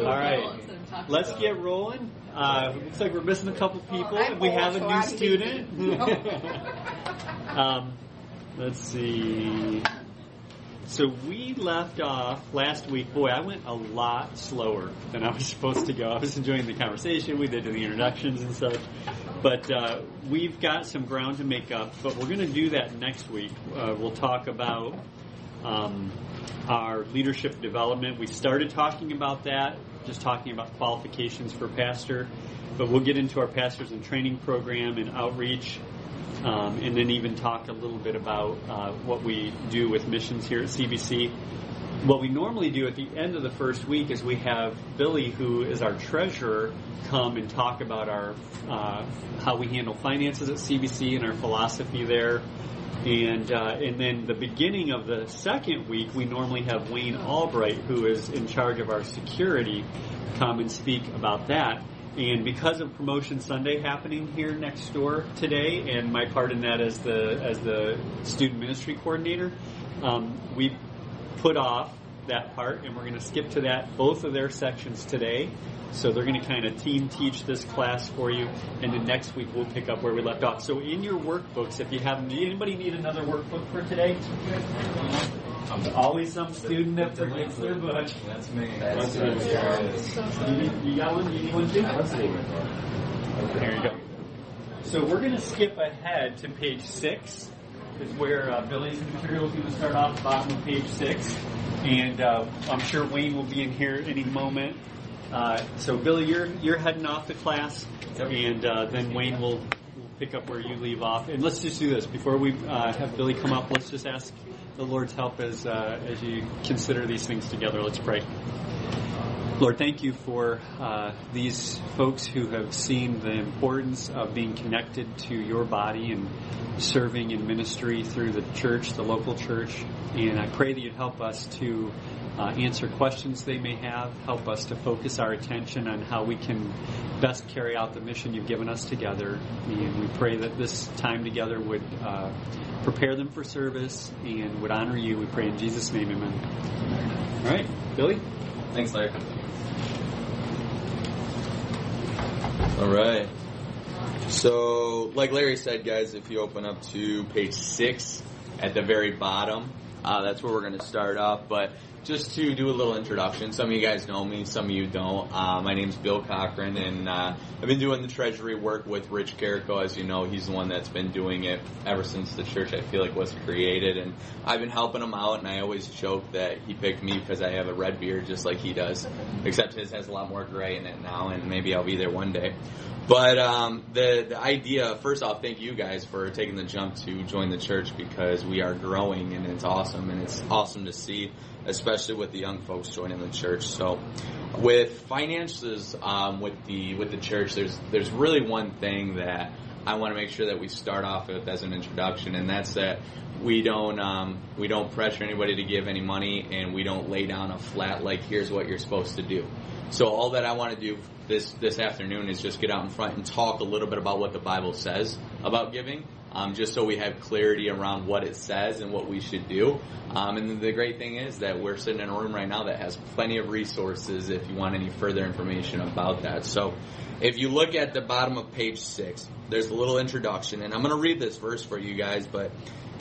All right. Bill instead of talking Let's get rolling. Uh, looks like we're missing a couple people. I'm we have a new student. um, let's see. So we left off last week. Boy, I went a lot slower than I was supposed to go. I was enjoying the conversation. We did the introductions and such. But uh, we've got some ground to make up. But we're going to do that next week. Uh, we'll talk about um, our leadership development. We started talking about that, just talking about qualifications for pastor. But we'll get into our pastors and training program and outreach um, and then even talk a little bit about uh, what we do with missions here at CBC. What we normally do at the end of the first week is we have Billy, who is our treasurer, come and talk about our uh, how we handle finances at CBC and our philosophy there. And uh, and then the beginning of the second week, we normally have Wayne Albright, who is in charge of our security, come and speak about that. And because of Promotion Sunday happening here next door today, and my part in that as the as the student ministry coordinator, um, we put off that part, and we're going to skip to that both of their sections today. So they're going to kind of team teach this class for you, and then next week we'll pick up where we left off. So in your workbooks, if you have anybody need another workbook for today, always some student that forgets their book. That's me. That's You, need- you got one? You need one too? There you go. So we're going to skip ahead to page six, is where uh, Billy's material is going to start off, bottom of page six. And uh, I'm sure Wayne will be in here any moment. Uh, so Billy, you're you're heading off to class, and uh, then Wayne will, will pick up where you leave off. And let's just do this before we uh, have Billy come up. Let's just ask the Lord's help as uh, as you consider these things together. Let's pray. Lord, thank you for uh, these folks who have seen the importance of being connected to your body and serving in ministry through the church, the local church. And I pray that you'd help us to uh, answer questions they may have, help us to focus our attention on how we can best carry out the mission you've given us together. And we pray that this time together would uh, prepare them for service and would honor you. We pray in Jesus' name, amen. All right, Billy? Thanks, Larry. All right. So, like Larry said, guys, if you open up to page six at the very bottom, uh, that's where we're going to start off. But just to do a little introduction, some of you guys know me, some of you don't. Uh, my name's Bill Cochran, and uh, I've been doing the treasury work with Rich Carrico. As you know, he's the one that's been doing it ever since the church, I feel like, was created. And I've been helping him out, and I always joke that he picked me because I have a red beard just like he does, except his has a lot more gray in it now, and maybe I'll be there one day. But um, the the idea, first off, thank you guys for taking the jump to join the church because we are growing and it's awesome and it's awesome to see, especially with the young folks joining the church. So, with finances, um, with the with the church, there's there's really one thing that I want to make sure that we start off with as an introduction, and that's that we don't um, we don't pressure anybody to give any money, and we don't lay down a flat like here's what you're supposed to do. So all that I want to do this this afternoon is just get out in front and talk a little bit about what the Bible says about giving, um, just so we have clarity around what it says and what we should do. Um, and the great thing is that we're sitting in a room right now that has plenty of resources if you want any further information about that. So if you look at the bottom of page six, there's a little introduction, and I'm going to read this verse for you guys, but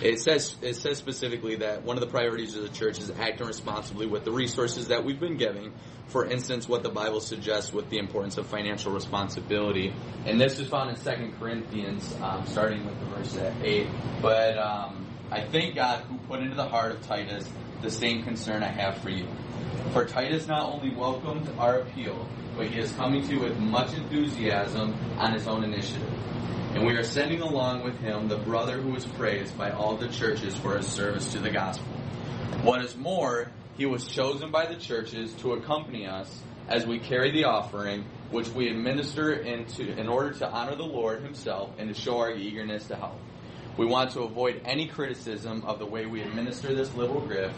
it says it says specifically that one of the priorities of the church is acting responsibly with the resources that we've been giving. For instance, what the Bible suggests with the importance of financial responsibility, and this is found in Second Corinthians, um, starting with the verse eight. But um, I thank God who put into the heart of Titus the same concern I have for you. For Titus not only welcomed our appeal, but he is coming to you with much enthusiasm on his own initiative. And we are sending along with him the brother who is praised by all the churches for his service to the gospel. What is more, he was chosen by the churches to accompany us as we carry the offering, which we administer into, in order to honor the Lord himself and to show our eagerness to help. We want to avoid any criticism of the way we administer this liberal gift,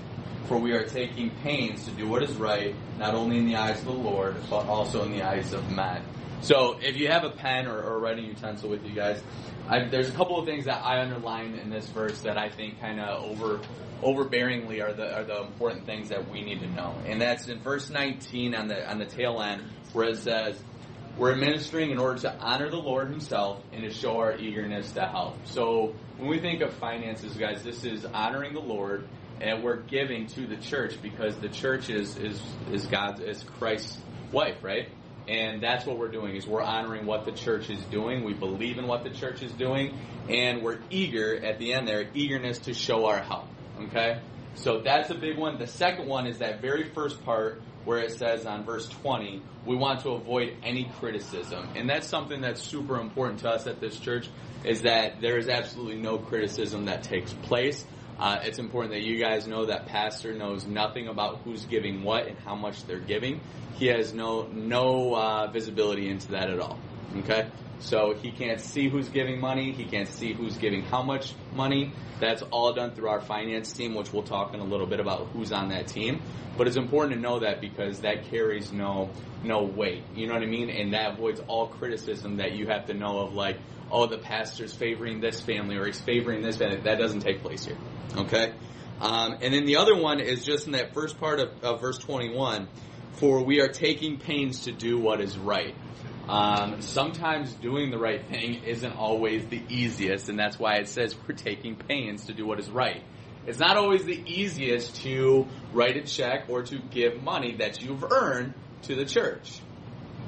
for we are taking pains to do what is right, not only in the eyes of the Lord, but also in the eyes of men. So, if you have a pen or, or writing utensil with you guys, I, there's a couple of things that I underline in this verse that I think kind of over overbearingly are the are the important things that we need to know. And that's in verse 19 on the on the tail end where it says, "We're administering in order to honor the Lord Himself and to show our eagerness to help." So when we think of finances, guys, this is honoring the Lord, and we're giving to the church because the church is is is God's is Christ's wife, right? And that's what we're doing is we're honoring what the church is doing. We believe in what the church is doing, and we're eager at the end there, eagerness to show our help. Okay? So that's a big one. The second one is that very first part where it says on verse 20, we want to avoid any criticism. And that's something that's super important to us at this church is that there is absolutely no criticism that takes place. Uh, it's important that you guys know that pastor knows nothing about who's giving what and how much they're giving. He has no no uh, visibility into that at all. Okay, so he can't see who's giving money. He can't see who's giving how much money. That's all done through our finance team, which we'll talk in a little bit about who's on that team. But it's important to know that because that carries no no weight. You know what I mean? And that avoids all criticism that you have to know of like, oh, the pastor's favoring this family or he's favoring this family. That doesn't take place here. Okay? Um, and then the other one is just in that first part of, of verse 21 for we are taking pains to do what is right. Um, sometimes doing the right thing isn't always the easiest, and that's why it says we're taking pains to do what is right. It's not always the easiest to write a check or to give money that you've earned to the church.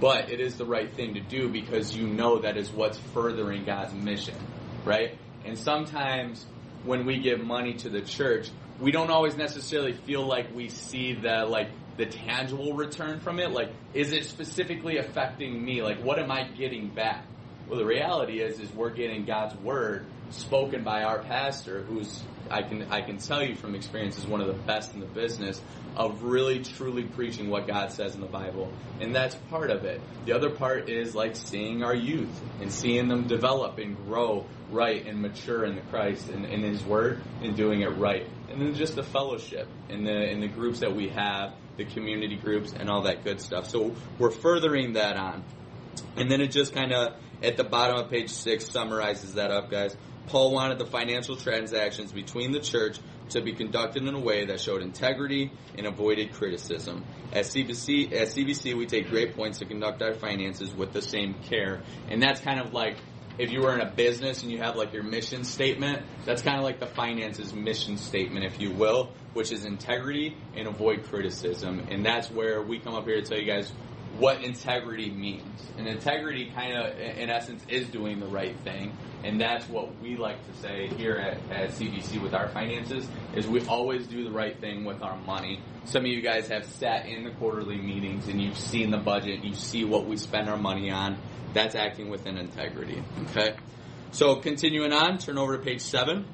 But it is the right thing to do because you know that is what's furthering God's mission, right? And sometimes when we give money to the church, we don't always necessarily feel like we see the like the tangible return from it. Like, is it specifically affecting me? Like, what am I getting back? Well, the reality is, is we're getting God's word spoken by our pastor, who's I can I can tell you from experience is one of the best in the business of really truly preaching what God says in the Bible, and that's part of it. The other part is like seeing our youth and seeing them develop and grow right and mature in the Christ and in His Word and doing it right, and then just the fellowship and the in the groups that we have, the community groups and all that good stuff. So we're furthering that on, and then it just kind of at the bottom of page six summarizes that up, guys. Paul wanted the financial transactions between the church to be conducted in a way that showed integrity and avoided criticism. At CBC, at CBC, we take great points to conduct our finances with the same care, and that's kind of like if you were in a business and you have like your mission statement, that's kind of like the finances mission statement, if you will, which is integrity and avoid criticism, and that's where we come up here to tell you guys what integrity means. And integrity kind of, in essence, is doing the right thing. And that's what we like to say here at, at CBC with our finances, is we always do the right thing with our money. Some of you guys have sat in the quarterly meetings and you've seen the budget, you see what we spend our money on. That's acting within integrity. Okay? So continuing on, turn over to page seven.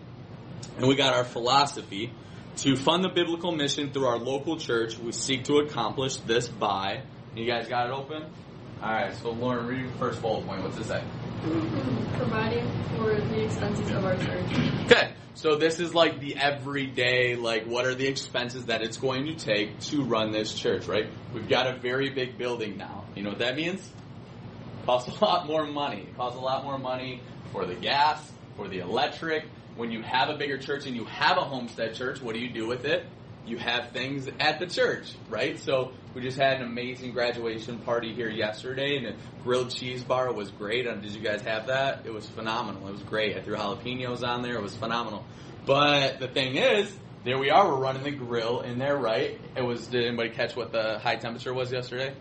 And we got our philosophy. To fund the biblical mission through our local church, we seek to accomplish this by you guys got it open? Alright, so Lauren, read the first bullet point. What's it say? Providing for the expenses of our church. Okay, so this is like the everyday, like what are the expenses that it's going to take to run this church, right? We've got a very big building now. You know what that means? Costs a lot more money. It costs a lot more money for the gas, for the electric. When you have a bigger church and you have a homestead church, what do you do with it? You have things at the church, right? So we just had an amazing graduation party here yesterday, and the grilled cheese bar was great. Uh, did you guys have that? It was phenomenal. It was great. I threw jalapenos on there. It was phenomenal. But the thing is, there we are. We're running the grill in there, right? It was. Did anybody catch what the high temperature was yesterday?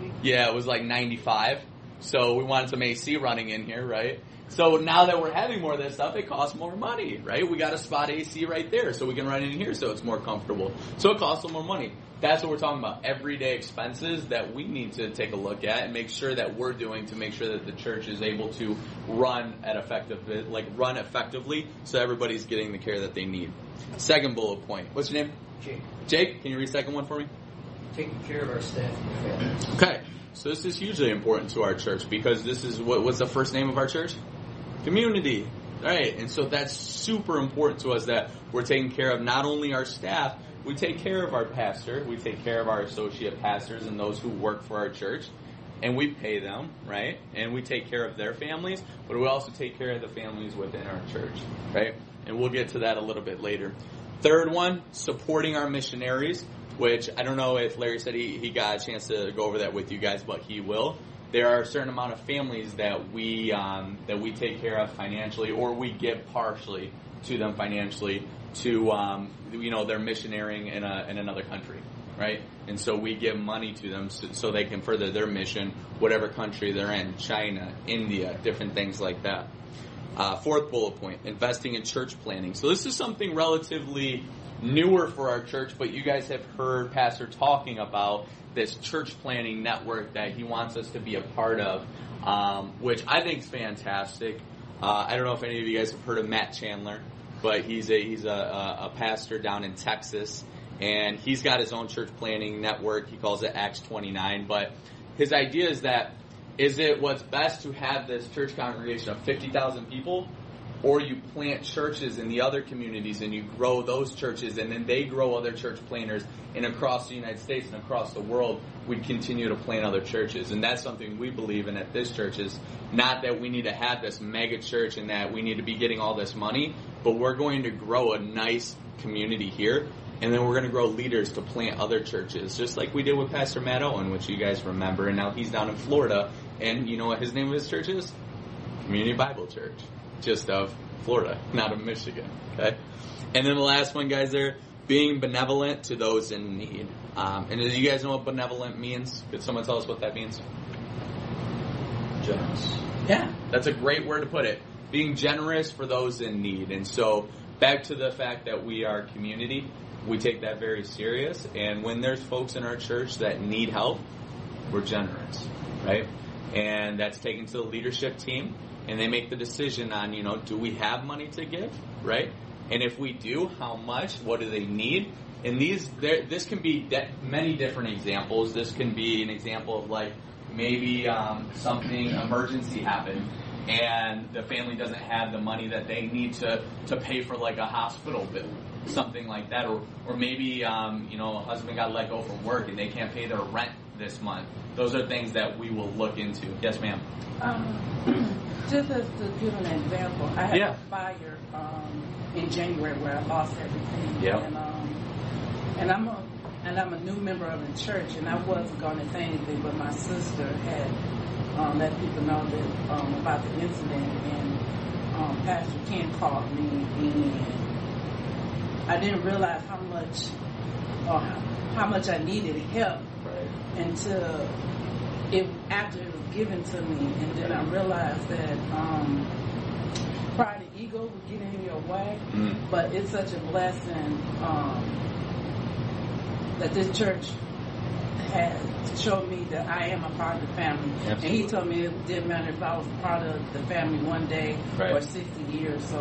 90. Yeah, it was like 95. So we wanted some AC running in here, right? So now that we're having more of this stuff, it costs more money, right? We got a spot AC right there, so we can run in here so it's more comfortable. So it costs more money. That's what we're talking about. Everyday expenses that we need to take a look at and make sure that we're doing to make sure that the church is able to run at effective, like run effectively, so everybody's getting the care that they need. Second bullet point. What's your name? Jake, Jake. Can you read second one for me? Taking care of our staff and families. Okay. So this is hugely important to our church because this is what what's the first name of our church? Community. Right, and so that's super important to us that we're taking care of not only our staff, we take care of our pastor, we take care of our associate pastors and those who work for our church, and we pay them, right? And we take care of their families, but we also take care of the families within our church, right? And we'll get to that a little bit later. Third one, supporting our missionaries, which I don't know if Larry said he, he got a chance to go over that with you guys, but he will. There are a certain amount of families that we um, that we take care of financially, or we give partially to them financially to um, you know they're missionarying in a in another country, right? And so we give money to them so, so they can further their mission, whatever country they're in, China, India, different things like that. Uh, fourth bullet point: investing in church planting. So this is something relatively newer for our church, but you guys have heard Pastor talking about this church planting network that he wants us to be a part of, um, which I think is fantastic. Uh, I don't know if any of you guys have heard of Matt Chandler, but he's a he's a, a, a pastor down in Texas, and he's got his own church planting network. He calls it Acts 29. But his idea is that is it what's best to have this church congregation of 50,000 people, or you plant churches in the other communities and you grow those churches and then they grow other church planters and across the United States and across the world we continue to plant other churches. And that's something we believe in at this church is not that we need to have this mega church and that we need to be getting all this money but we're going to grow a nice community here and then we're going to grow leaders to plant other churches just like we did with Pastor Matt Owen which you guys remember and now he's down in Florida and you know what his name of his church is? Community Bible Church just of Florida, not of Michigan. Okay, and then the last one, guys, are being benevolent to those in need. Um, and do you guys know what benevolent means? Could someone tell us what that means? Generous. Yeah, that's a great word to put it. Being generous for those in need. And so, back to the fact that we are community, we take that very serious. And when there's folks in our church that need help, we're generous, right? And that's taken to the leadership team and they make the decision on, you know, do we have money to give, right? And if we do, how much? What do they need? And these, this can be de- many different examples. This can be an example of like maybe um, something emergency happened, and the family doesn't have the money that they need to to pay for like a hospital bill, something like that, or or maybe um, you know a husband got let go from work and they can't pay their rent this month. Those are things that we will look into. Yes, ma'am. Um, just as to give an example, I had Yeah. a fire um, in January where I lost everything. Yep. And, um, and I'm a and I'm a new member of the church, and I wasn't going to say anything, but my sister had um, let people know that um, about the incident, and um, Pastor Ken called me, and I didn't realize how much or how, how much I needed help. Until it after it was given to me, and then I realized that um, pride and ego would get in your way. Mm. But it's such a blessing um, that this church has showed me that I am a part of the family. And he told me it didn't matter if I was part of the family one day Right. or 60 years. So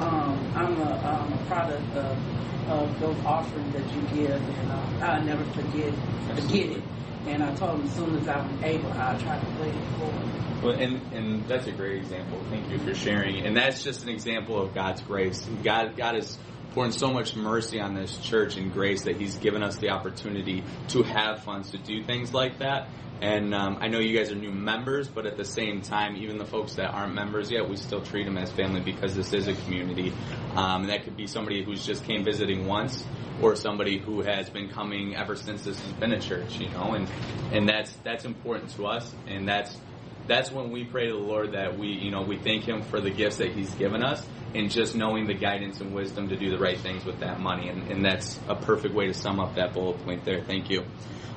um, I'm a, um, a product of, of those offerings that you give, and uh, I'll never forget forget it. And I told him as soon as I'm able, I'll try to play it forward. Well, and and that's a great example. Thank you for sharing. And that's just an example of God's grace. God God has poured so much mercy on this church and grace that He's given us the opportunity to have funds to do things like that. And um, I know you guys are new members, but at the same time, even the folks that aren't members yet, we still treat them as family because this is a community. Um, and that could be somebody who's just came visiting once, or somebody who has been coming ever since this has been a church. You know, and and that's that's important to us, and that's that's when we pray to the Lord that we, you know, we thank Him for the gifts that He's given us and just knowing the guidance and wisdom to do the right things with that money. And, and that's a perfect way to sum up that bullet point there. Thank you.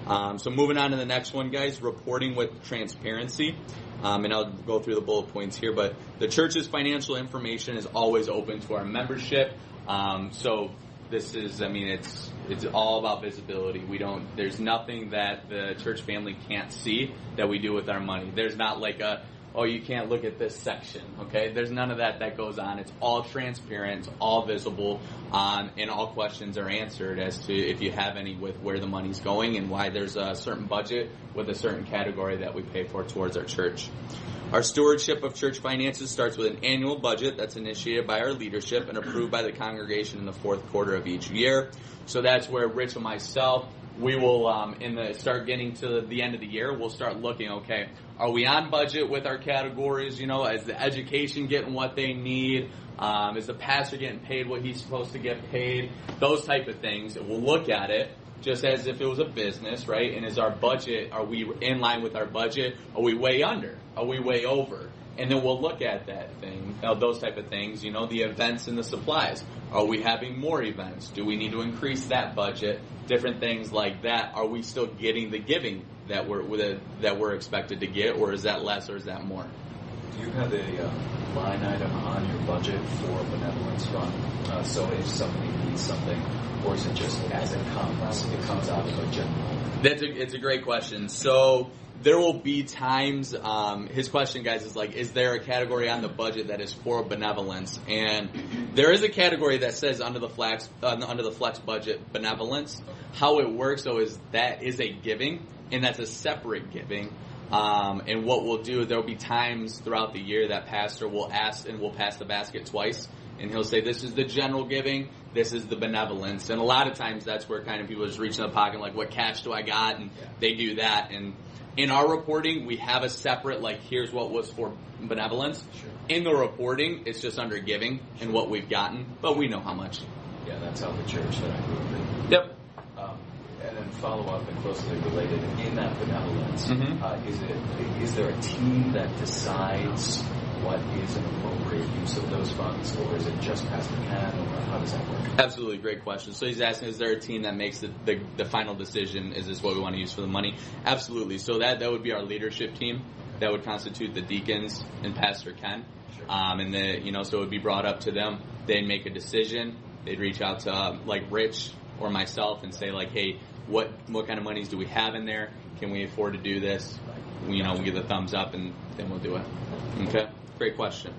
Um, so moving on to the next one, guys, reporting with transparency. Um, and I'll go through the bullet points here, but the church's financial information is always open to our membership. Um, so this is, I mean, it's it's all about visibility. We don't. There's nothing that the church family can't see that we do with our money. There's not like a oh, you can't look at this section. Okay, there's none of that that goes on. It's all transparent, it's all visible, um, and all questions are answered as to if you have any with where the money's going and why there's a certain budget with a certain category that we pay for towards our church. Our stewardship of church finances starts with an annual budget that's initiated by our leadership and approved by the congregation in the fourth quarter of each year. So that's where Rich and myself, we will, um, in the start getting to the end of the year, we'll start looking. Okay, are we on budget with our categories? You know, is the education getting what they need? Um, is the pastor getting paid what he's supposed to get paid? Those type of things. We'll look at it just as if it was a business, right? And is our budget, are we in line with our budget? Are we way under? Are we way over? And then we'll look at that thing, uh, those type of things, you know, the events and the supplies. Are we having more events? Do we need to increase that budget? Different things like that. Are we still getting the giving that we're that we're expected to get, or is that less, or is that more? Do you have a uh, line item on your budget for benevolence fund? Uh, so if somebody needs something, or is it just as it comes, it comes out of a general? That's a, it's a great question. So there will be times. Um, his question, guys, is like, is there a category on the budget that is for benevolence? And there is a category that says under the flex uh, under the flex budget benevolence. How it works though is that is a giving, and that's a separate giving. Um, and what we'll do, there'll be times throughout the year that pastor will ask and will pass the basket twice, and he'll say, "This is the general giving, this is the benevolence." And a lot of times, that's where kind of people just reach in the pocket, like, "What cash do I got?" And yeah. they do that. And in our reporting, we have a separate, like, here's what was for benevolence. Sure. In the reporting, it's just under giving and what we've gotten, but we know how much. Yeah, that's how the church that I grew up in. Yep and then follow up and closely related in that benevolence, mm-hmm. uh, is it is there a team that decides what is an appropriate use of those funds, or is it just Pastor Ken, or how does that work? Absolutely, great question. So he's asking, is there a team that makes the, the, the final decision? Is this what we want to use for the money? Absolutely. So that that would be our leadership team. That would constitute the deacons and Pastor Ken. Sure. Um, and the you know so it would be brought up to them. They'd make a decision. They'd reach out to uh, like Rich or myself and say like, hey, what what kind of monies do we have in there? Can we afford to do this? You know, we give the thumbs up and then we'll do it. Okay, great question.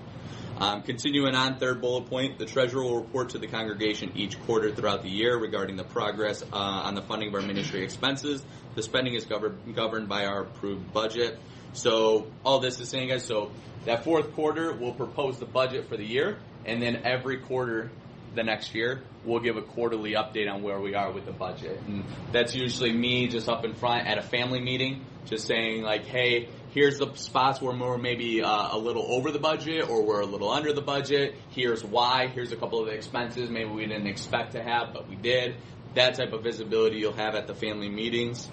Um, continuing on, third bullet point, the treasurer will report to the congregation each quarter throughout the year regarding the progress uh, on the funding of our ministry expenses. The spending is governed governed by our approved budget. So all this is saying, guys, so that fourth quarter we'll propose the budget for the year, and then every quarter the next year, we'll give a quarterly update on where we are with the budget. And that's usually me just up in front at a family meeting, just saying like, hey, here's the spots where we're maybe uh, a little over the budget or we're a little under the budget. Here's why. Here's a couple of the expenses maybe we didn't expect to have, but we did. That type of visibility you'll have at the family meetings.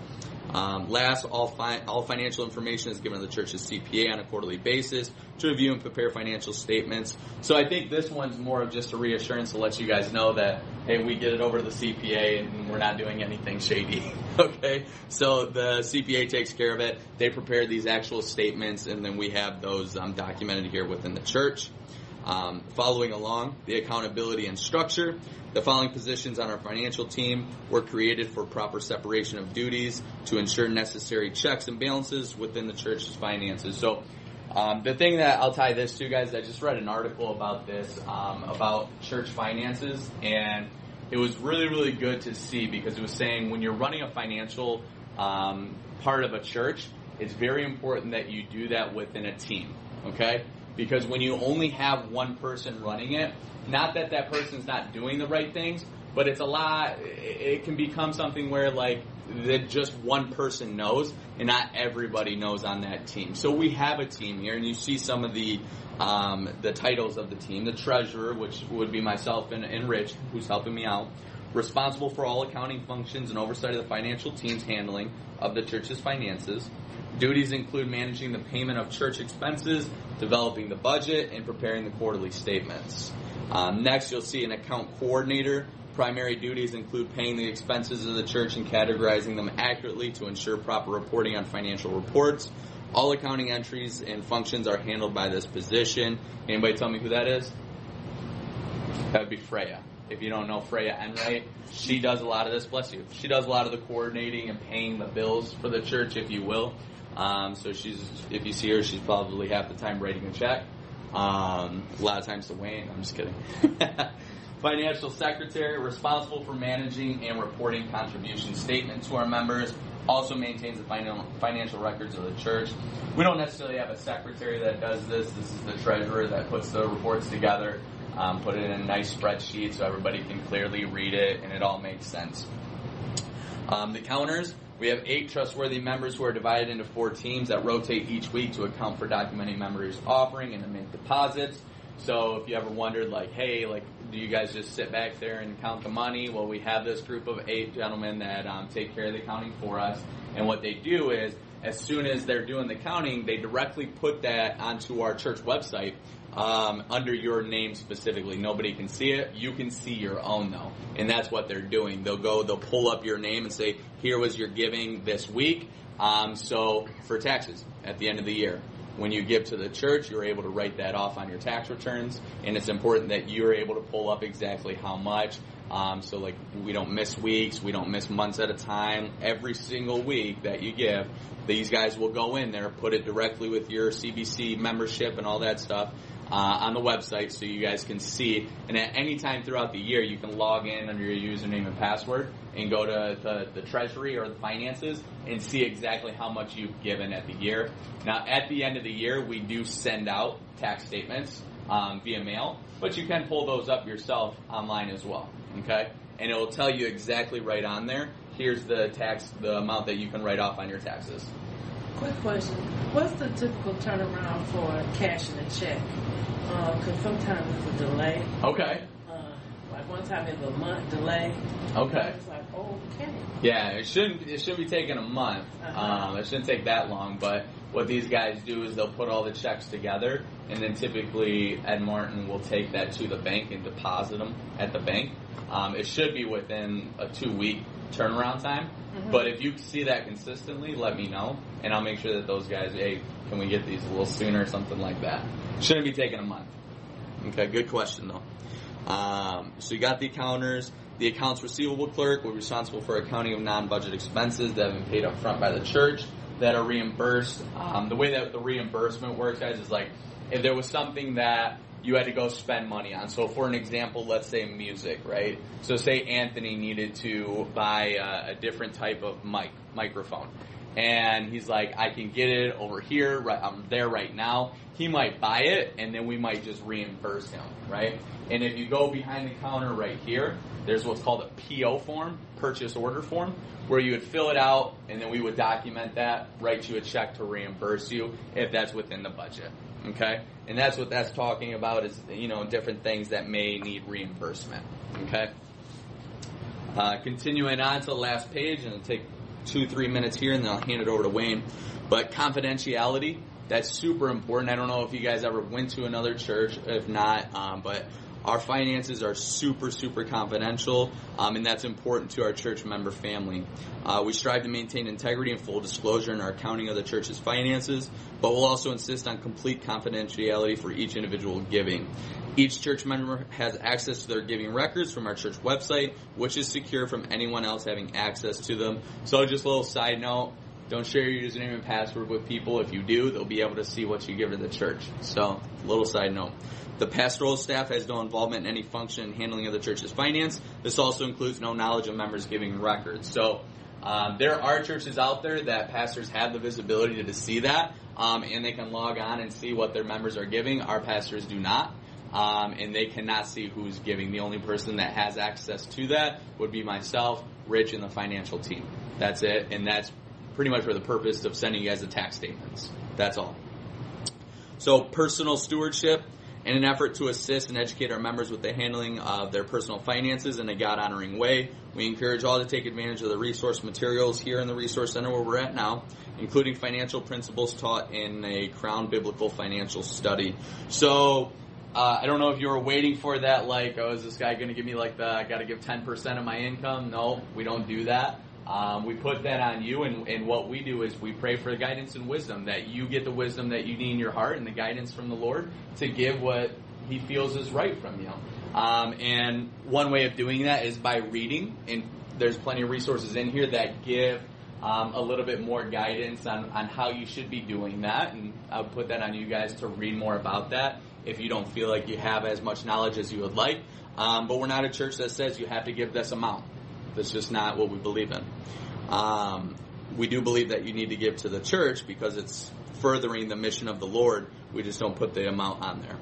Um, last, all, fi- all financial information is given to the church's CPA on a quarterly basis to review and prepare financial statements. So I think this one's more of just a reassurance to let you guys know that, hey, we get it over to the CPA and we're not doing anything shady. okay? So the CPA takes care of it. They prepare these actual statements and then we have those um, documented here within the church. Um, following along, the accountability and structure. The following positions on our financial team were created for proper separation of duties to ensure necessary checks and balances within the church's finances. So, um, the thing that I'll tie this to, guys, I just read an article about this, um, about church finances, and it was really, really good to see because it was saying when you're running a financial um, part of a church, it's very important that you do that within a team. Okay? Because when you only have one person running it, not that that person's not doing the right things, but it's a lot, it can become something where like, that just one person knows and not everybody knows on that team. So we have a team here and you see some of the, um, the titles of the team. The treasurer, which would be myself and, and Rich, who's helping me out responsible for all accounting functions and oversight of the financial team's handling of the church's finances. Duties include managing the payment of church expenses, developing the budget, and preparing the quarterly statements. Um, next, you'll see an account coordinator. Primary duties include paying the expenses of the church and categorizing them accurately to ensure proper reporting on financial reports. All accounting entries and functions are handled by this position. Anybody tell me who that is? That would be Freya. If you don't know Freya Enright, she does a lot of this. Bless you. She does a lot of the coordinating and paying the bills for the church, if you will. Um, so she's, if you see her, she's probably half the time writing a check. Um, a lot of times to Wayne. I'm just kidding. Financial secretary responsible for managing and reporting contribution statements to our members. Also maintains the financial records of the church. We don't necessarily have a secretary that does this. This is the treasurer that puts the reports together, um, put it in a nice spreadsheet so everybody can clearly read it and it all makes sense. Um, the counters, we have eight trustworthy members who are divided into four teams that rotate each week to account for documenting members' offering and to make deposits. So if you ever wondered, like, hey, like, do you guys just sit back there and count the money? Well, we have this group of eight gentlemen that um, take care of the counting for us, and what they do is, as soon as they're doing the counting, they directly put that onto our church website um, under your name specifically. Nobody can see it. You can see your own though, and that's what they're doing. They'll go, they'll pull up your name and say, "Here was your giving this week." Um, so for taxes at the end of the year, when you give to the church, you're able to write that off on your tax returns, and it's important that you're able to pull up exactly how much. Um, so like we don't miss weeks, we don't miss months at a time. Every single week that you give, these guys will go in there, put it directly with your CBC membership and all that stuff. Uh, on the website so you guys can see and at any time throughout the year you can log in under your username and password and go to the, the treasury or the finances and see exactly how much you've given at the year. Now at the end of the year we do send out tax statements um, via mail but you can pull those up yourself online as well okay? And it will tell you exactly right on there here's the tax the amount that you can write off on your taxes Quick question. What's the typical turnaround for cashing a check? Because sometimes it's a delay. okay Uh, like one time it was a month delay. okay It's like, oh, okay. Yeah, it shouldn't it shouldn't be taking a month. Uh-huh. Um, it shouldn't take that long. But what these guys do is they'll put all the checks together, and then typically Ed Martin will take that to the bank and deposit them at the bank. Um, it should be within a two week turnaround time. But if you see that consistently, let me know, and I'll make sure that those guys, hey, can we get these a little sooner something like that. Shouldn't be taking a month. Okay, good question though. Um, so you got the accounters. The accounts receivable clerk will be responsible for accounting of non-budget expenses that have been paid up front by the church that are reimbursed. Um, the way that the reimbursement works, guys, is like if there was something that you had to go spend money on. So for an example, let's say music, right? So say Anthony needed to buy a, a different type of mic, microphone. And he's like, I can get it over here, right, I'm there right now. He might buy it and then we might just reimburse him, right? And if you go behind the counter right here, there's what's called a PO form, purchase order form, where you would fill it out and then we would document that, write you a check to reimburse you if that's within the budget. Okay? And that's what that's talking about is, you know, different things that may need reimbursement. Okay? Uh, continuing on to the last page, and it'll take two, three minutes here, and then I'll hand it over to Wayne. But confidentiality, that's super important. I don't know if you guys ever went to another church, if not, um, but our finances are super, super confidential, um, and that's important to our church member family. Uh, we strive to maintain integrity and full disclosure in our accounting of the church's finances, but we'll also insist on complete confidentiality for each individual giving. Each church member has access to their giving records from our church website, which is secure from anyone else having access to them. So, just a little side note don't share your username and password with people. If you do, they'll be able to see what you give to the church. So, little side note. The pastoral staff has no involvement in any function in handling of the church's finance. This also includes no knowledge of members giving records. So, um, there are churches out there that pastors have the visibility to see that, um, and they can log on and see what their members are giving. Our pastors do not. Um, and they cannot see who's giving. The only person that has access to that would be myself, Rich, and the financial team. That's it, and that's pretty much for the purpose of sending you guys the tax statements. That's all. So, personal stewardship. In an effort to assist and educate our members with the handling of their personal finances in a God honoring way, we encourage all to take advantage of the resource materials here in the Resource Center where we're at now, including financial principles taught in a Crown Biblical Financial Study. So, uh, I don't know if you were waiting for that, like, oh, is this guy going to give me like the, I got to give 10% of my income? No, we don't do that. Um, we put that on you, and, and what we do is we pray for guidance and wisdom, that you get the wisdom that you need in your heart and the guidance from the Lord to give what He feels is right from you. Um, and one way of doing that is by reading, and there's plenty of resources in here that give um, a little bit more guidance on, on how you should be doing that. And I'll put that on you guys to read more about that if you don't feel like you have as much knowledge as you would like. Um, but we're not a church that says you have to give this amount. That's just not what we believe in. Um, we do believe that you need to give to the church because it's furthering the mission of the Lord. We just don't put the amount on there.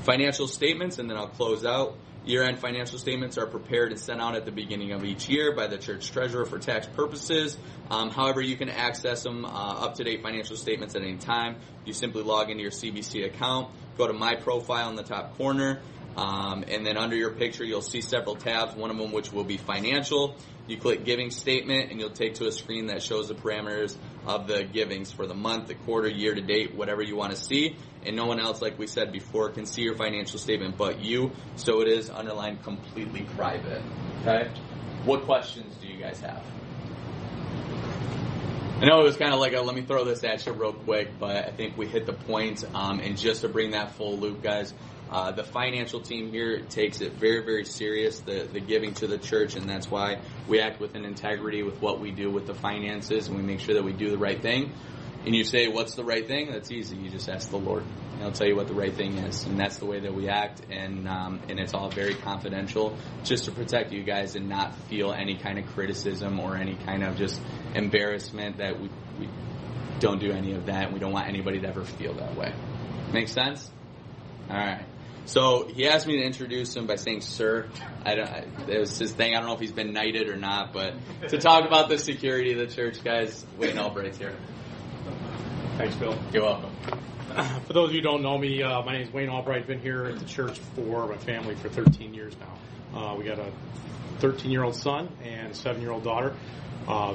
Financial statements, and then I'll close out. Year-end financial statements are prepared and sent out at the beginning of each year by the church treasurer for tax purposes. Um, however, you can access them uh, up-to-date financial statements at any time. You simply log into your CBC account, go to my profile in the top corner, um, and then under your picture, you'll see several tabs, one of them which will be financial. You click giving statement and you'll take to a screen that shows the parameters of the givings for the month, the quarter, year to date, whatever you want to see. And no one else, like we said before, can see your financial statement but you. So it is underlined completely private. Okay? What questions do you guys have? I know it was kind of like a let me throw this at you real quick, but I think we hit the point. Um, and just to bring that full loop, guys, uh, the financial team here takes it very, very serious, the, the giving to the church, and that's why we act with an integrity with what we do with the finances, and we make sure that we do the right thing. And you say, what's the right thing? That's easy. You just ask the Lord, and He'll tell you what the right thing is, and that's the way that we act, and um, and it's all very confidential, just to protect you guys and not feel any kind of criticism or any kind of just embarrassment that we, we don't do any of that, we don't want anybody to ever feel that way. Make sense? All right. So he asked me to introduce him by saying "sir." I don't. I, it was his thing. I don't know if he's been knighted or not, but to talk about the security of the church, guys, Wayne Albright's here. Thanks, Bill. You're welcome. For those of you who don't know me, uh, my name is Wayne Albright. I've Been here at the church for my family for 13 years now. Uh, we got a 13 year old son and a 7 year old daughter. Uh,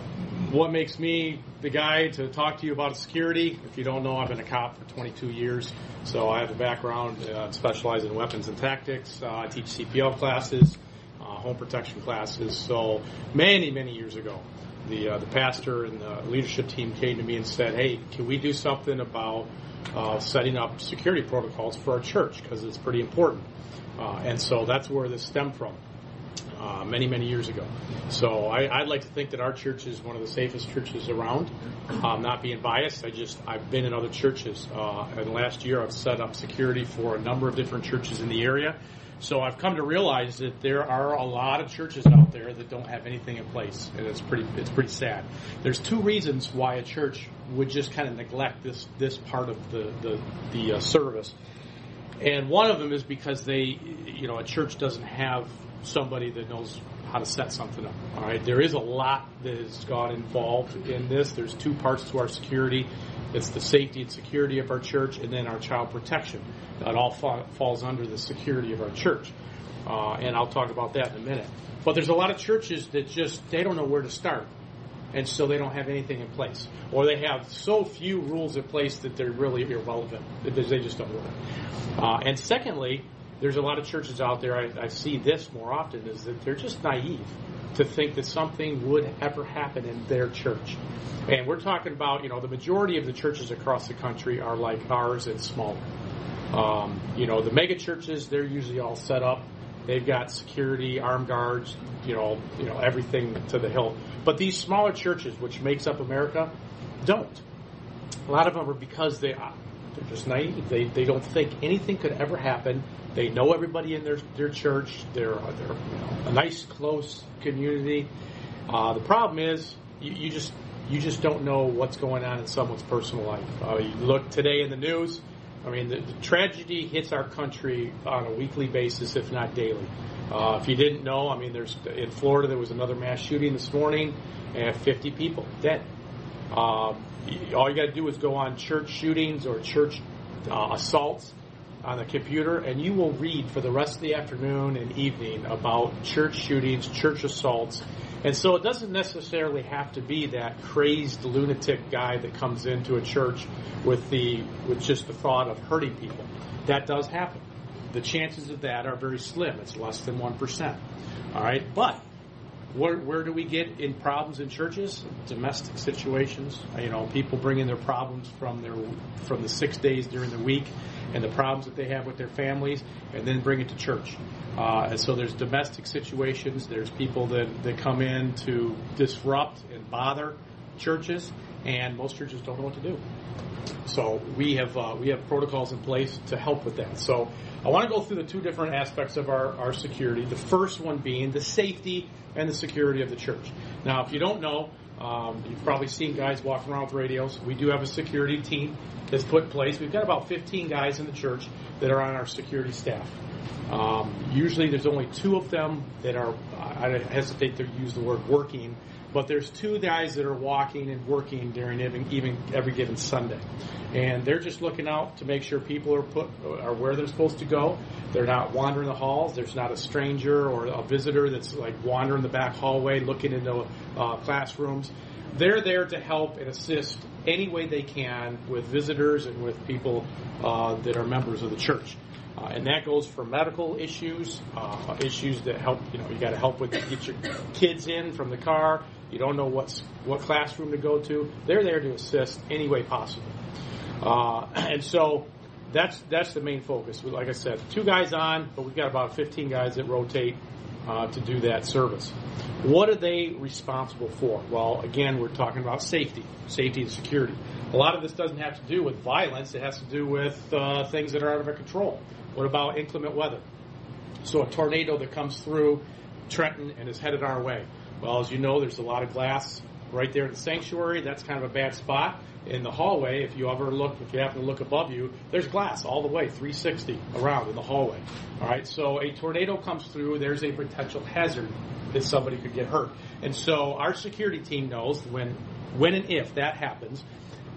what makes me the guy to talk to you about security? If you don't know, I've been a cop for 22 years, so I have a background uh, specialized in weapons and tactics. Uh, I teach CPL classes, uh, home protection classes. So many, many years ago, the uh, the pastor and the leadership team came to me and said, "Hey, can we do something about uh, setting up security protocols for our church because it's pretty important?" And so that's where this stemmed from uh, many, many years ago. So I, would like to think that our church is one of the safest churches around. Not being biased, I just I've been in other churches. Uh, and last year I've set up security for a number of different churches in the area. So I've come to realize that there are a lot of churches out there that don't have anything in place, and it's pretty it's pretty sad. There's two reasons why a church would just kind of neglect this this part of the the, the uh, service. And one of them is because they, you know, a church doesn't have somebody that knows how to set something up. All right, there is a lot that has got involved in this. There's two parts to our security. It's the safety and security of our church, and then our child protection. That all fa- falls under the security of our church, uh, and I'll talk about that in a minute. But there's a lot of churches that just they don't know where to start, and so they don't have anything in place, or they have so few rules in place that they're really irrelevant. They just don't work. Uh, and secondly, there's a lot of churches out there, I, I see this more often, is that they're just naive to think that something would ever happen in their church. And we're talking about, you know, the majority of the churches across the country are like ours and smaller. Um, you know, the mega churches, they're usually all set up. They've got security, armed guards, you know, you know, everything to the hilt. But these smaller churches, which makes up America, don't. A lot of them are because they they're just naive. They they don't think anything could ever happen they know everybody in their their church. They're they're you know, a nice close community. Uh, the problem is you, you, just you just don't know what's going on in someone's personal life. Uh, you look today in the news. I mean, the, the, tragedy hits our country on a weekly basis, if not daily. Uh, if you didn't know, I mean, there's in Florida there was another mass shooting this morning, and 50 people dead. Uh, all you got to do is go on church shootings or church uh, assaults on the computer, and you will read for the rest of the afternoon and evening about church shootings, church assaults. And so it doesn't necessarily have to be that crazed lunatic guy that comes into a church with the with just the thought of hurting people. That does happen. The chances of that are very slim. It's less than one percent. All right, but where, where do we get in problems in churches? Domestic situations. You know, people bring in their problems from their from the six days during the week and the problems that they have with their families, and then bring it to church. Uh, and so there's domestic situations. There's people that, that come in to disrupt and bother churches, and most churches don't know what to do. So we have uh, we have protocols in place to help with that. So I want to go through the two different aspects of our, our security. The first one being the safety and the security of the church. Now, if you don't know, um, you've probably seen guys walking around with radios. We do have a security team that's put in place. We've got about 15 guys in the church that are on our security staff. Um, usually, there's only two of them that are. I hesitate to use the word working, but there's two guys that are walking and working during even, even every given Sunday, and they're just looking out to make sure people are put are where they're supposed to go. They're not wandering the halls. There's not a stranger or a visitor that's like wandering the back hallway looking into uh, classrooms. They're there to help and assist any way they can with visitors and with people uh, that are members of the church. Uh, and that goes for medical issues, uh, issues that help, you know, you got to help with get your kids in from the car. You don't know what's what classroom to go to. They're there to assist any way possible. Uh, and so that's that's the main focus. Like I said, two guys on, but we've got about 15 guys that rotate uh, to do that service. What are they responsible for? Well, again, we're talking about safety, safety and security. A lot of this doesn't have to do with violence. It has to do with uh, things that are out of our control. What about inclement weather? So a tornado that comes through Trenton and is headed our way. Well, as you know, there's a lot of glass right there in the sanctuary. That's kind of a bad spot. In the hallway, if you ever look, if you happen to look above you, there's glass all the way 360 around in the hallway. All right, so a tornado comes through, there's a potential hazard that somebody could get hurt. And so our security team knows when, when and if that happens,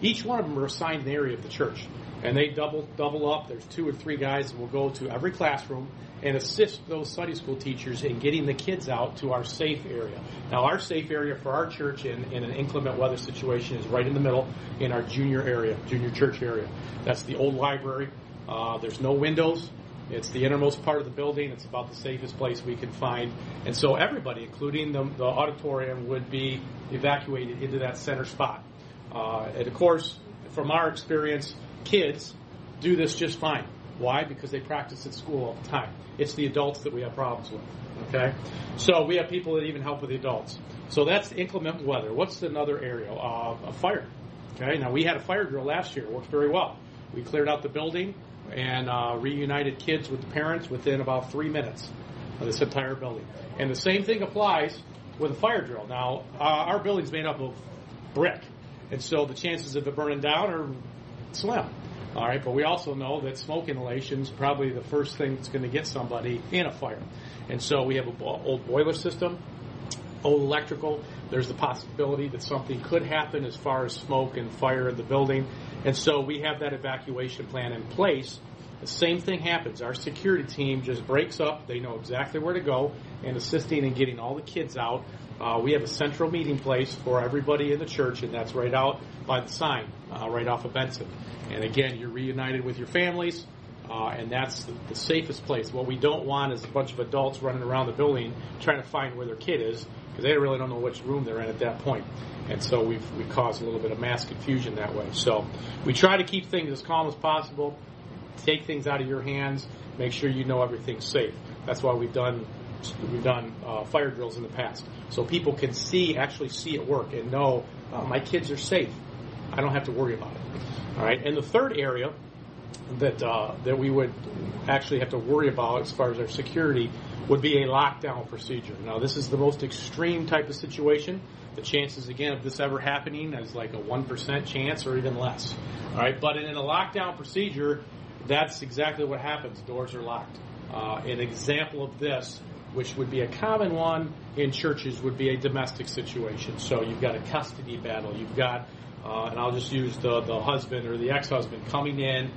each one of them are assigned an area of the church and they double double up. There's two or three guys that will go to every classroom and assist those Sunday school teachers in getting the kids out to our safe area. Now, our safe area for our church in, in an inclement weather situation is right in the middle in our junior area, junior church area. That's the old library. Uh, there's no windows. It's the innermost part of the building. It's about the safest place we can find. And so everybody, including the, the auditorium, would be evacuated into that center spot. Uh, and of course, from our experience, kids do this just fine. Why? Because they practice at school all the time. It's the adults that we have problems with. Okay? So we have people that even help with the adults. So that's inclement weather. What's another area? Uh, a fire. Okay? Now we had a fire drill last year. It worked very well. We cleared out the building and uh, reunited kids with the parents within about three minutes of this entire building. And the same thing applies with a fire drill. Now, uh, our building's made up of brick. And so the chances of it burning down are slim. All right, but we also know that smoke inhalation is probably the first thing that's going to get somebody in a fire. And so we have an old boiler system, old electrical. There's the possibility that something could happen as far as smoke and fire in the building. And so we have that evacuation plan in place. The same thing happens. Our security team just breaks up. They know exactly where to go and assisting in getting all the kids out. Uh, we have a central meeting place for everybody in the church, and that's right out by the sign, uh, right off of Benson. And again, you're reunited with your families, uh, and that's the, the, safest place. What we don't want is a bunch of adults running around the building trying to find where their kid is because they really don't know which room they're in at that point. And so we've we cause a little bit of mass confusion that way. So we try to keep things as calm as possible, take things out of your hands, make sure you know everything's safe. That's why we've done we've done uh, fire drills in the past, so people can see actually see it work and know uh, my kids are safe. I don't have to worry about it. All right. And the third area that uh, that we would actually have to worry about as far as our security would be a lockdown procedure. Now, this is the most extreme type of situation. The chances, again, of this ever happening is like a 1% chance or even less. All right, but in a lockdown procedure, that's exactly what happens. Doors are locked. Uh, an example of this, which would be a common one in churches, would be a domestic situation. So you've got a custody battle. You've got, uh, and I'll just use the, the husband or the ex-husband coming in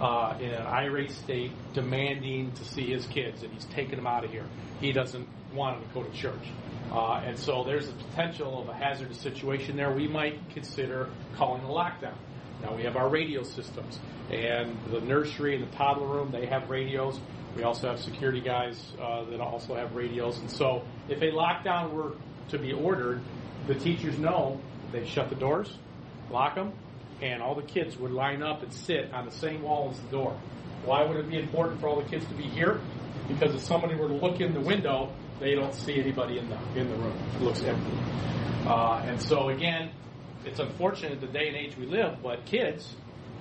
uh, in an irate state, demanding to see his kids, and he's taking them out of here. He doesn't want them to go to church. Uh, and so there's a potential of a hazardous situation there. We might consider calling a lockdown. Now we have our radio systems, and the nursery and the toddler room, they have radios. We also have security guys uh, that also have radios. And so if a lockdown were to be ordered, the teachers know they shut the doors, lock them, and all the kids would line up and sit on the same wall as the door. Why would it be important for all the kids to be here? Because if somebody were to look in the window, they don't see anybody in the in the room. It looks empty. Uh, and so again, it's unfortunate the day and age we live, but kids,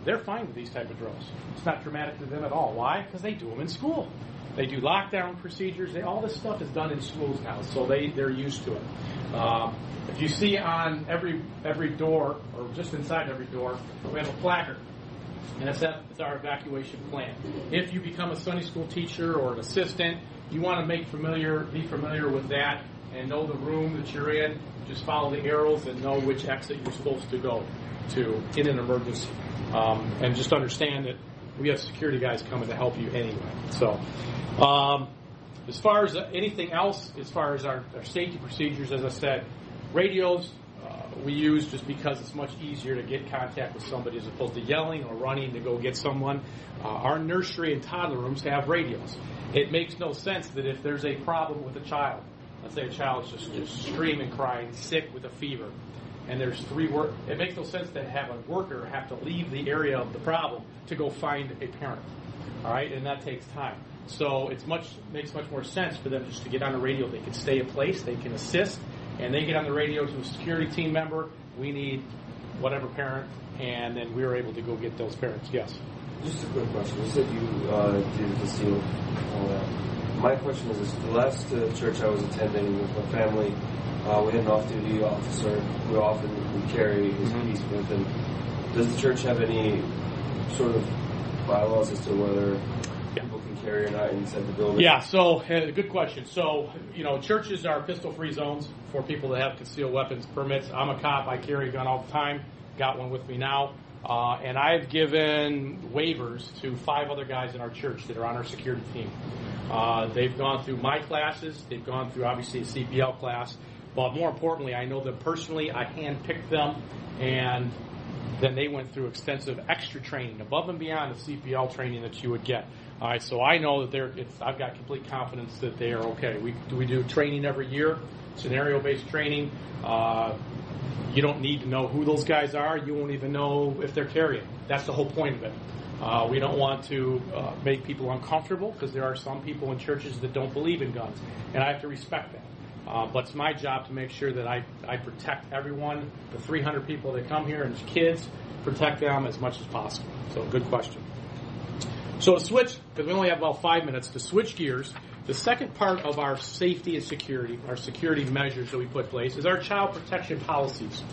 they're fine with these type of drills. It's not traumatic to them at all. Why? Because they do them in school. They do lockdown procedures. They, all this stuff is done in schools now, so they they're used to it. Um, if you see on every every door or just inside every door, we have a placard and that's, that, it's our evacuation plan. If you become a Sunday school teacher or an assistant, you want to make familiar, be familiar with that, and know the room that you're in. Just follow the arrows and know which exit you're supposed to go to in an emergency, um, and just understand that we have security guys coming to help you anyway. So. Um, as far as anything else, as far as our, our safety procedures, as I said, radios, we use just because it's much easier to get contact with somebody as opposed to yelling or running to go get someone. Uh, our nursery and toddler rooms have radios. It makes no sense that if there's a problem with a child, let's say a child's just, just screaming, crying, sick with a fever, and there's three work, it makes no sense to have a worker have to leave the area of the problem to go find a parent. All right, and that takes time. So it's much makes much more sense for them just to get on the radio. They can stay in place, they can assist, and they get on the radio to a security team member. We need whatever parent, and then we are able to go get those parents. Yes. Just a quick question. You said you uh, did conceal all that. My question is this: the last uh, church I was attending with my family, uh, we had an off-duty officer who often would carry his Mhm. piece with him. Does the church have any sort of bylaws as to whether Yeah. people can carry or not inside the building? Yeah, so uh, good question. So, you know, churches are pistol free zones for people that have concealed weapons permits. I'm a cop, I carry a gun all the time, got one with me now. Uh, and I've given waivers to five other guys in our church that are on our security team. Uh, they've gone through my classes, they've gone through obviously a CPL class, but more importantly, I know them personally, I handpicked them, and then they went through extensive extra training above and beyond the CPL training that you would get. All right, so I know that they're. I've got complete confidence that they are okay. We do we do training every year, scenario-based training. Uh, you don't need to know who those guys are. You won't even know if they're carrying. That's the whole point of it. Uh, we don't want to uh, make people uncomfortable because there are some people in churches that don't believe in guns, and I have to respect that. Uh, but it's my job to make sure that I, I protect everyone, the 300 people that come here and kids, protect them as much as possible. So, good question. So, to switch, because we only have about five minutes, to switch gears, the second part of our safety and security, our security measures that we put in place, is our child protection policies.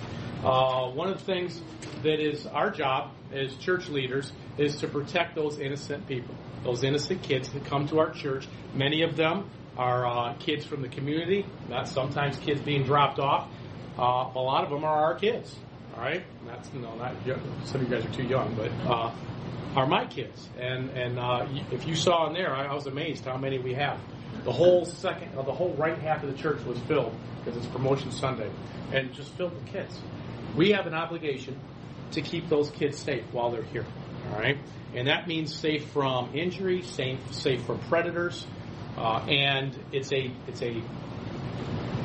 Uh, one of the things that is our job as church leaders is to protect those innocent people, those innocent kids that come to our church. Many of them are uh, kids from the community, not sometimes kids being dropped off. Uh, a lot of them are our kids. All right, that's no, not some of you guys are too young, but uh, are my kids. And and uh, if you saw in there, I, I was amazed how many we have. The whole second, uh, the whole right half of the church was filled because it's Promotion Sunday, and just filled with kids. We have an obligation to keep those kids safe while they're here. All right, and that means safe from injury, safe safe from predators, uh, and it's a it's a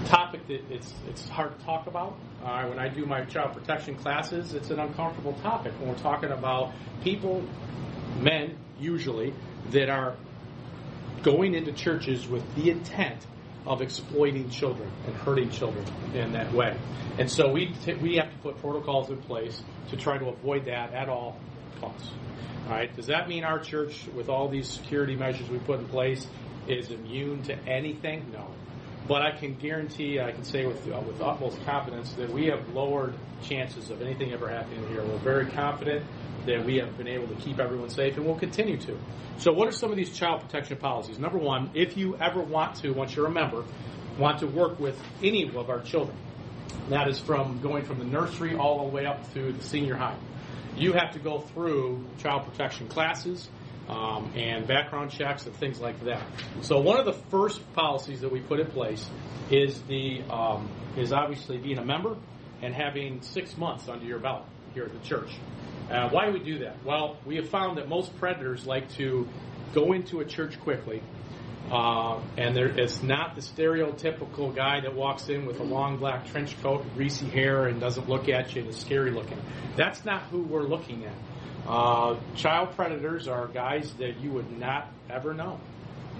topic that it's it's hard to talk about. Uh, when I do my child protection classes, it's an uncomfortable topic when we're talking about people, men usually, that are going into churches with the intent of exploiting children and hurting children in that way. And so we t- we have to put protocols in place to try to avoid that at all costs. All right. Does that mean our church, with all these security measures we put in place, is immune to anything? No. But I can guarantee, I can say with uh, with utmost confidence that we have lowered chances of anything ever happening here. We're very confident that we have been able to keep everyone safe, and we'll continue to. So, what are some of these child protection policies? Number one, if you ever want to, once you're a member, want to work with any of our children, that is from going from the nursery all the way up through the senior high. You have to go through child protection classes um, and background checks and things like that. So one of the first policies that we put in place is the um, is obviously being a member and having six months under your belt here at the church. Uh, why do we do that? Well, we have found that most predators like to go into a church quickly, uh, and there, it's not the stereotypical guy that walks in with a long black trench coat, greasy hair, and doesn't look at you and is scary looking. That's not who we're looking at. Uh, child predators are guys that you would not ever know,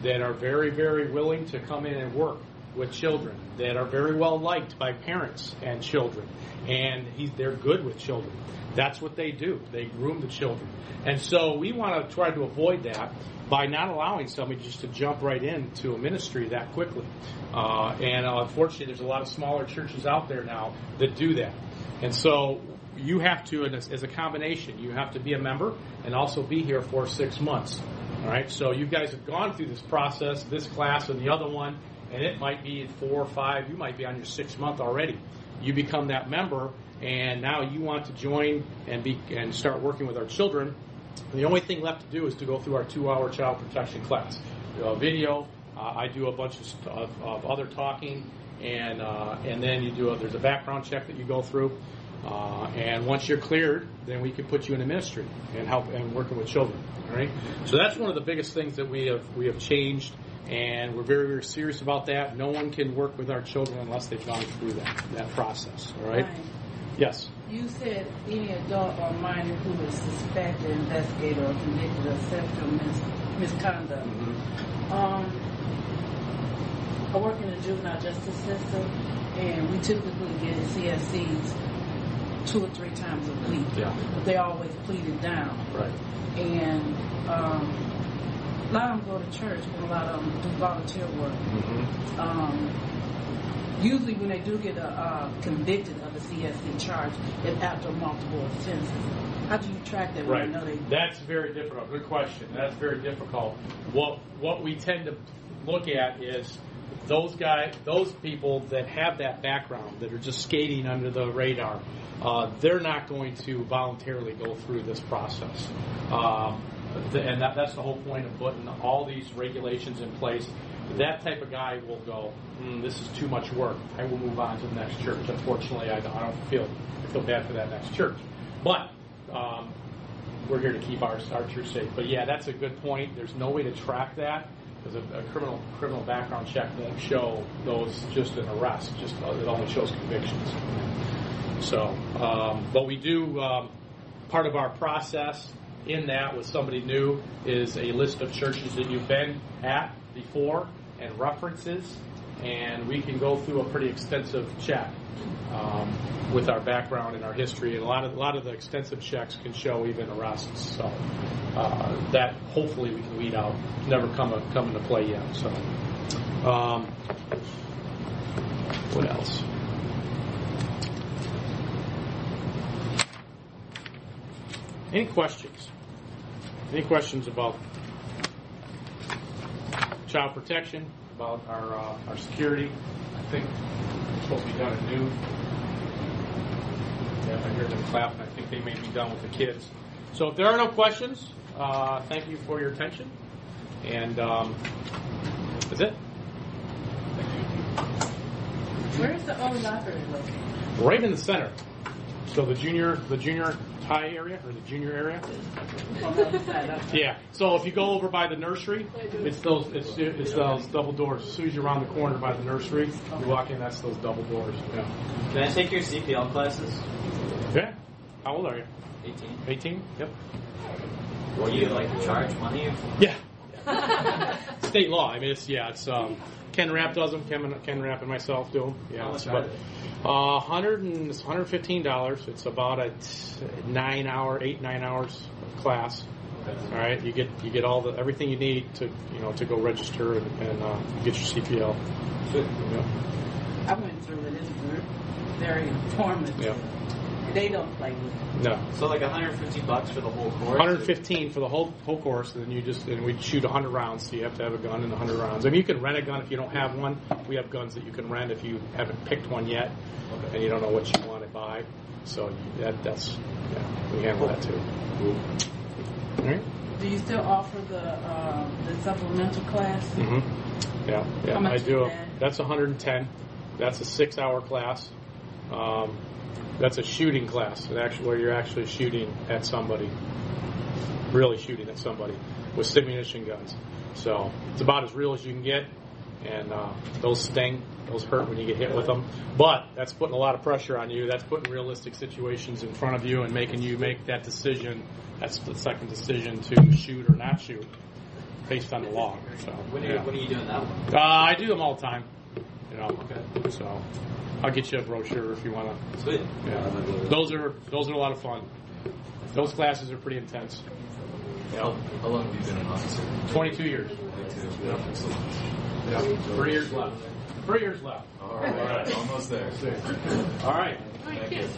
that are very, very willing to come in and work. with children that are very well liked by parents and children, and he's, they're good with children. That's what they do. They groom the children, and so we want to try to avoid that by not allowing somebody just to jump right into a ministry that quickly. Uh, and unfortunately, there's a lot of smaller churches out there now that do that, and so you have to, as as a combination, you have to be a member and also be here for six months. All right, so you guys have gone through this process, this class and the other one, and it might be four or five. You might be on your sixth month already. You become that member, and now you want to join and be and start working with our children. The only thing left to do is to go through our two-hour child protection class. Video. Uh, I do a bunch of, of, of other talking, and uh, and then you do a, there's a background check that you go through. Uh, and once you're cleared, then we can put you in a ministry and help and working with children. All right. So that's one of the biggest things that we have we have changed, and we're very very serious about that. No one can work with our children unless they've gone through that that process. All right. Ryan, Yes. You said any adult or minor who is suspected, investigated, or convicted of sexual mis- misconduct. Um, I work in the juvenile justice system, and we typically get CSCs two or three times a week. Yeah. But they always pleaded down. Right. And um, a lot of them go to church, and a lot of them do volunteer work. Um, usually, when they do get uh, uh, convicted of a CSC charge, it's after multiple offenses. How do you track that? When Right. you know they That's very difficult. Good question. That's very difficult. What what we tend to look at is those guys, those people that have that background, that are just skating under the radar. Uh, they're not going to voluntarily go through this process. Um, and that, that's the whole point of putting all these regulations in place. That type of guy will go, mm, this is too much work. I will move on to the next church. Unfortunately, I don't, I don't feel I feel bad for that next church. But um, we're here to keep our, our church safe. But yeah, that's a good point. There's no way to track that because a, a criminal criminal background check won't show those just an arrest. Just uh, it only shows convictions. So, um, but we do um, part of our process in that with somebody new is a list of churches that you've been at before and references, and we can go through a pretty extensive check um, with our background and our history, and a lot of a lot of the extensive checks can show even arrests. So uh, that hopefully we can weed out. Never come a, come into play yet. So um, what else? Any questions? Any questions about child protection, about our uh, our security? I think it's supposed to be done at noon. Yeah, I heard them clapping. I think they may be done with the kids. So if there are no questions, uh, thank you for your attention, and um, that's it. Where's the old library located? Right in the center. So the junior the junior high area or the junior area. On the other side. okay. Yeah. So if you go over by the nursery, it's those it's it's those double doors. As soon as you're around the corner by the nursery, you walk in. That's those double doors. Yeah. Can I take your CPL classes? Yeah. How old are you? 18. 18. Yep. Or you like charge money? Yeah. State law. I mean, it's yeah. It's um, Ken Rapp does them. Ken, Ken Rapp and myself do them. Yeah. How it's much are about uh, hundred and it's 115 dollars. It's about a t- nine hour, eight nine hours of class. All right, you get you get all the everything you need to you know to go register and, and uh, get your CPL. Yeah. I went through it. It's very informative. Yeah. They don't play with it. No. So like 150 bucks for the whole course? 115 for the whole whole course, and then you just and we shoot 100 rounds, so you have to have a gun and 100 rounds. I mean, you can rent a gun if you don't have one. We have guns that you can rent if you haven't picked one yet, and you don't know what you want to buy. So you, that that's yeah, we handle that too. All right. Do you still offer the uh, the supplemental class? Mm-hmm. Yeah, yeah, How much I do. that? That's 110. That's a six-hour class. Um, that's a shooting class, and actually, where you're actually shooting at somebody, really shooting at somebody with stimulation guns. So it's about as real as you can get, and uh, those sting, those hurt when you get hit with them. But that's putting a lot of pressure on you. That's putting realistic situations in front of you and making you make that decision. That's the second decision to shoot or not shoot, based on the law. So When are, you, yeah. when are you doing that one? Uh, I do them all the time. You know, so I'll get you a brochure if you want to. Sweet. Yeah, those are those are a lot of fun. Those classes are pretty intense. How, how long have you been an officer? 22 years. Twenty-two. Excellent. Yeah, three years left. Three years left. All right, almost there. All right. All right, kids.